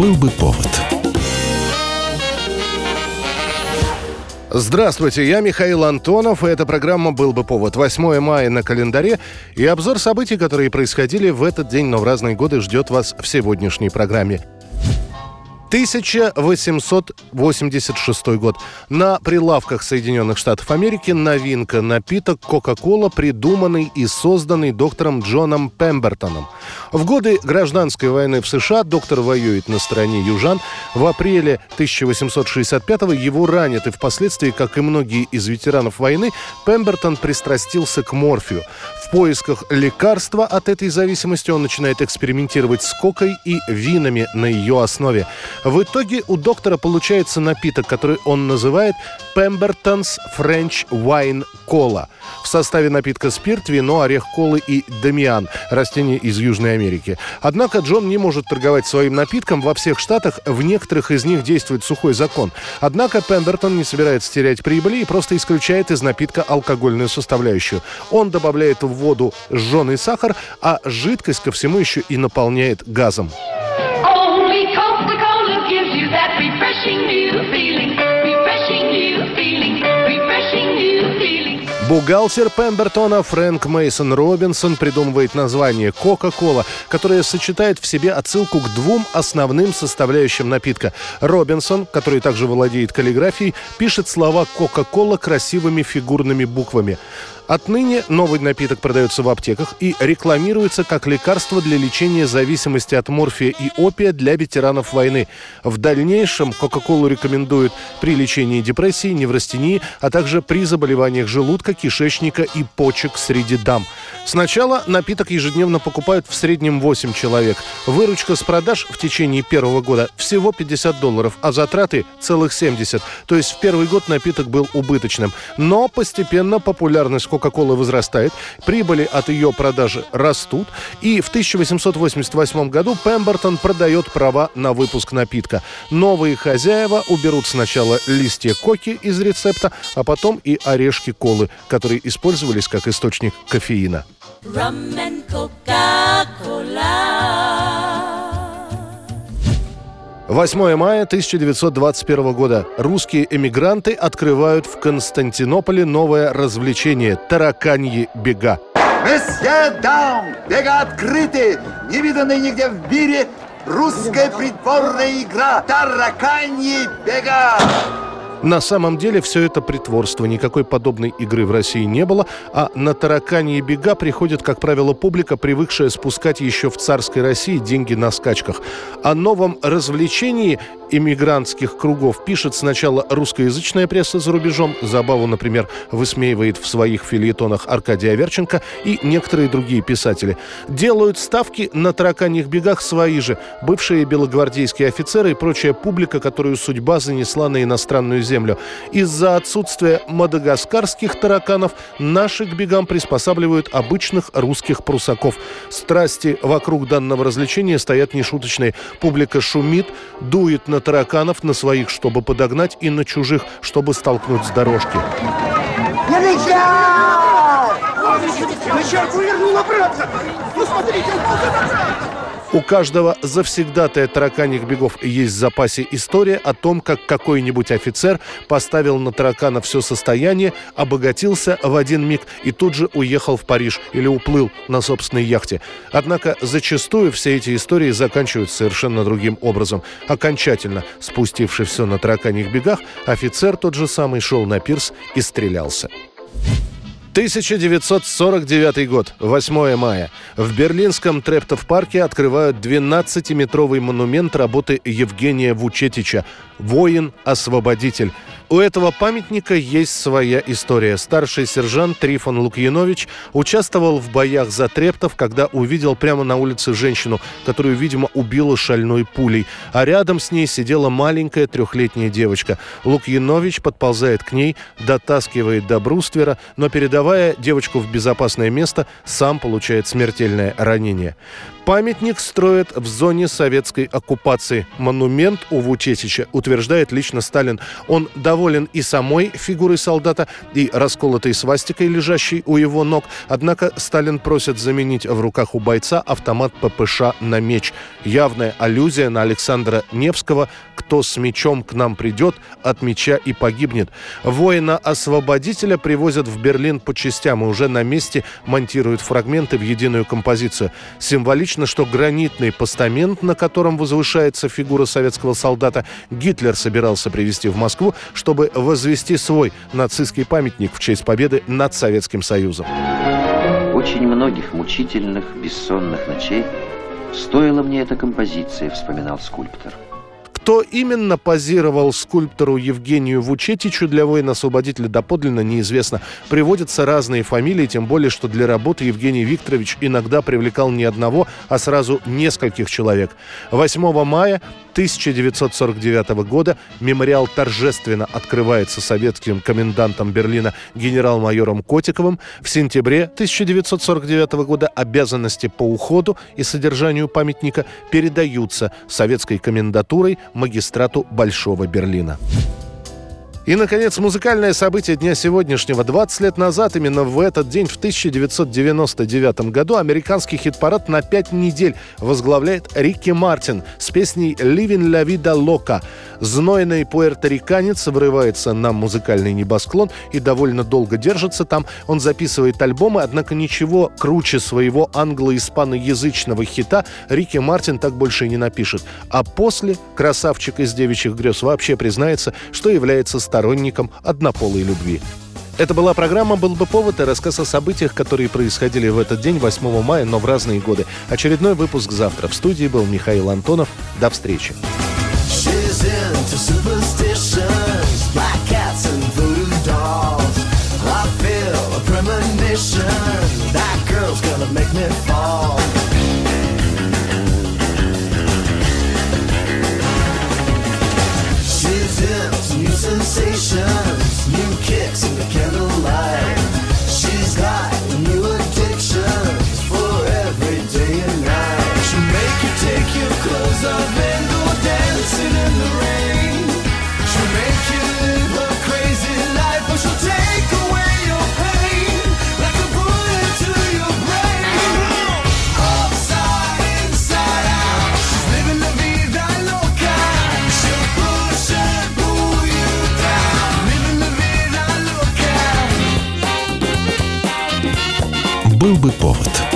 Был бы повод. Здравствуйте, я Михаил Антонов, и эта программа «Был бы повод». 8 мая на календаре, и обзор событий, которые происходили в этот день, но в разные годы, ждет вас в сегодняшней программе. 1886 год. На прилавках Соединенных Штатов Америки новинка напиток Кока-Кола, придуманный и созданный доктором Джоном Пембертоном. В годы гражданской войны в США доктор воюет на стороне южан. В апреле 1865 его ранят, и впоследствии, как и многие из ветеранов войны, Пембертон пристрастился к морфию. В поисках лекарства от этой зависимости он начинает экспериментировать с кокой и винами на ее основе. В итоге у доктора получается напиток, который он называет Pemberton's French Wine Cola. В составе напитка спирт, вино, орех колы и дамиан, растение из Южной Америки. Однако Джон не может торговать своим напитком во всех штатах, в некоторых из них действует сухой закон. Однако Пембертон не собирается терять прибыли и просто исключает из напитка алкогольную составляющую. Он добавляет в воду жженый сахар, а жидкость ко всему еще и наполняет газом. Бухгалтер Пембертона Фрэнк Мейсон Робинсон придумывает название Кока-Кола, которое сочетает в себе отсылку к двум основным составляющим напитка. Робинсон, который также владеет каллиграфией, пишет слова Кока-Кола красивыми фигурными буквами. Отныне новый напиток продается в аптеках и рекламируется как лекарство для лечения зависимости от морфия и опия для ветеранов войны. В дальнейшем Кока-Колу рекомендуют при лечении депрессии, неврастении, а также при заболеваниях желудка, кишечника и почек среди дам. Сначала напиток ежедневно покупают в среднем 8 человек. Выручка с продаж в течение первого года всего 50 долларов, а затраты целых 70. То есть в первый год напиток был убыточным. Но постепенно популярность Кока Кока-Кола возрастает, прибыли от ее продажи растут, и в 1888 году Пембертон продает права на выпуск напитка. Новые хозяева уберут сначала листья коки из рецепта, а потом и орешки колы, которые использовались как источник кофеина. Rum and Coca-Cola. 8 мая 1921 года. Русские эмигранты открывают в Константинополе новое развлечение – тараканьи бега. Месье Даун, бега открыты, не виданные нигде в мире русская придворная игра «Тараканьи бега». На самом деле все это притворство. Никакой подобной игры в России не было, а на таракани бега приходит, как правило, публика, привыкшая спускать еще в царской России деньги на скачках. О новом развлечении иммигрантских кругов пишет сначала русскоязычная пресса за рубежом. Забаву, например, высмеивает в своих фильетонах Аркадий Аверченко и некоторые другие писатели. Делают ставки на тараканьих бегах свои же, бывшие белогвардейские офицеры и прочая публика, которую судьба занесла на иностранную землю. Из-за отсутствия мадагаскарских тараканов наши к бегам приспосабливают обычных русских прусаков. Страсти вокруг данного развлечения стоят нешуточные. Публика шумит, дует на тараканов, на своих, чтобы подогнать, и на чужих, чтобы столкнуть с дорожки. Обратно! Ну, смотрите, он у каждого завсегдатая тараканьих бегов есть в запасе история о том, как какой-нибудь офицер поставил на таракана все состояние, обогатился в один миг и тут же уехал в Париж или уплыл на собственной яхте. Однако зачастую все эти истории заканчиваются совершенно другим образом. Окончательно спустивший все на тараканьих бегах, офицер тот же самый шел на пирс и стрелялся. 1949 год, 8 мая. В берлинском Трептов-парке открывают 12-метровый монумент работы Евгения Вучетича «Воин-освободитель». У этого памятника есть своя история. Старший сержант Трифон Лукьянович участвовал в боях за Трептов, когда увидел прямо на улице женщину, которую, видимо, убила шальной пулей. А рядом с ней сидела маленькая трехлетняя девочка. Лукьянович подползает к ней, дотаскивает до бруствера, но передавая девочку в безопасное место, сам получает смертельное ранение. Памятник строят в зоне советской оккупации. Монумент у Вучетича, утверждает лично Сталин. Он доволен и самой фигурой солдата, и расколотой свастикой, лежащей у его ног. Однако Сталин просит заменить в руках у бойца автомат ППШ на меч. Явная аллюзия на Александра Невского «Кто с мечом к нам придет, от меча и погибнет». Воина-освободителя привозят в Берлин по частям и уже на месте монтируют фрагменты в единую композицию. Символично что гранитный постамент, на котором возвышается фигура советского солдата, Гитлер собирался привезти в Москву, чтобы возвести свой нацистский памятник в честь победы над Советским Союзом. Очень многих мучительных, бессонных ночей стоила мне эта композиция, вспоминал скульптор. Кто именно позировал скульптору Евгению Вучетичу для воина-освободителя доподлинно неизвестно. Приводятся разные фамилии, тем более, что для работы Евгений Викторович иногда привлекал не одного, а сразу нескольких человек. 8 мая 1949 года мемориал торжественно открывается советским комендантом Берлина генерал-майором Котиковым. В сентябре 1949 года обязанности по уходу и содержанию памятника передаются советской комендатурой магистрату Большого Берлина. И, наконец, музыкальное событие дня сегодняшнего. 20 лет назад, именно в этот день, в 1999 году, американский хит-парад на 5 недель возглавляет Рикки Мартин с песней «Living la vida loca». Знойный пуэрториканец врывается на музыкальный небосклон и довольно долго держится там. Он записывает альбомы, однако ничего круче своего англо-испаноязычного хита Рикки Мартин так больше и не напишет. А после красавчик из девичьих грез вообще признается, что является сторонником однополой любви. Это была программа «Был бы повод» и рассказ о событиях, которые происходили в этот день, 8 мая, но в разные годы. Очередной выпуск завтра. В студии был Михаил Антонов. До встречи. That girl's gonna make me fall conversation. Был бы повод.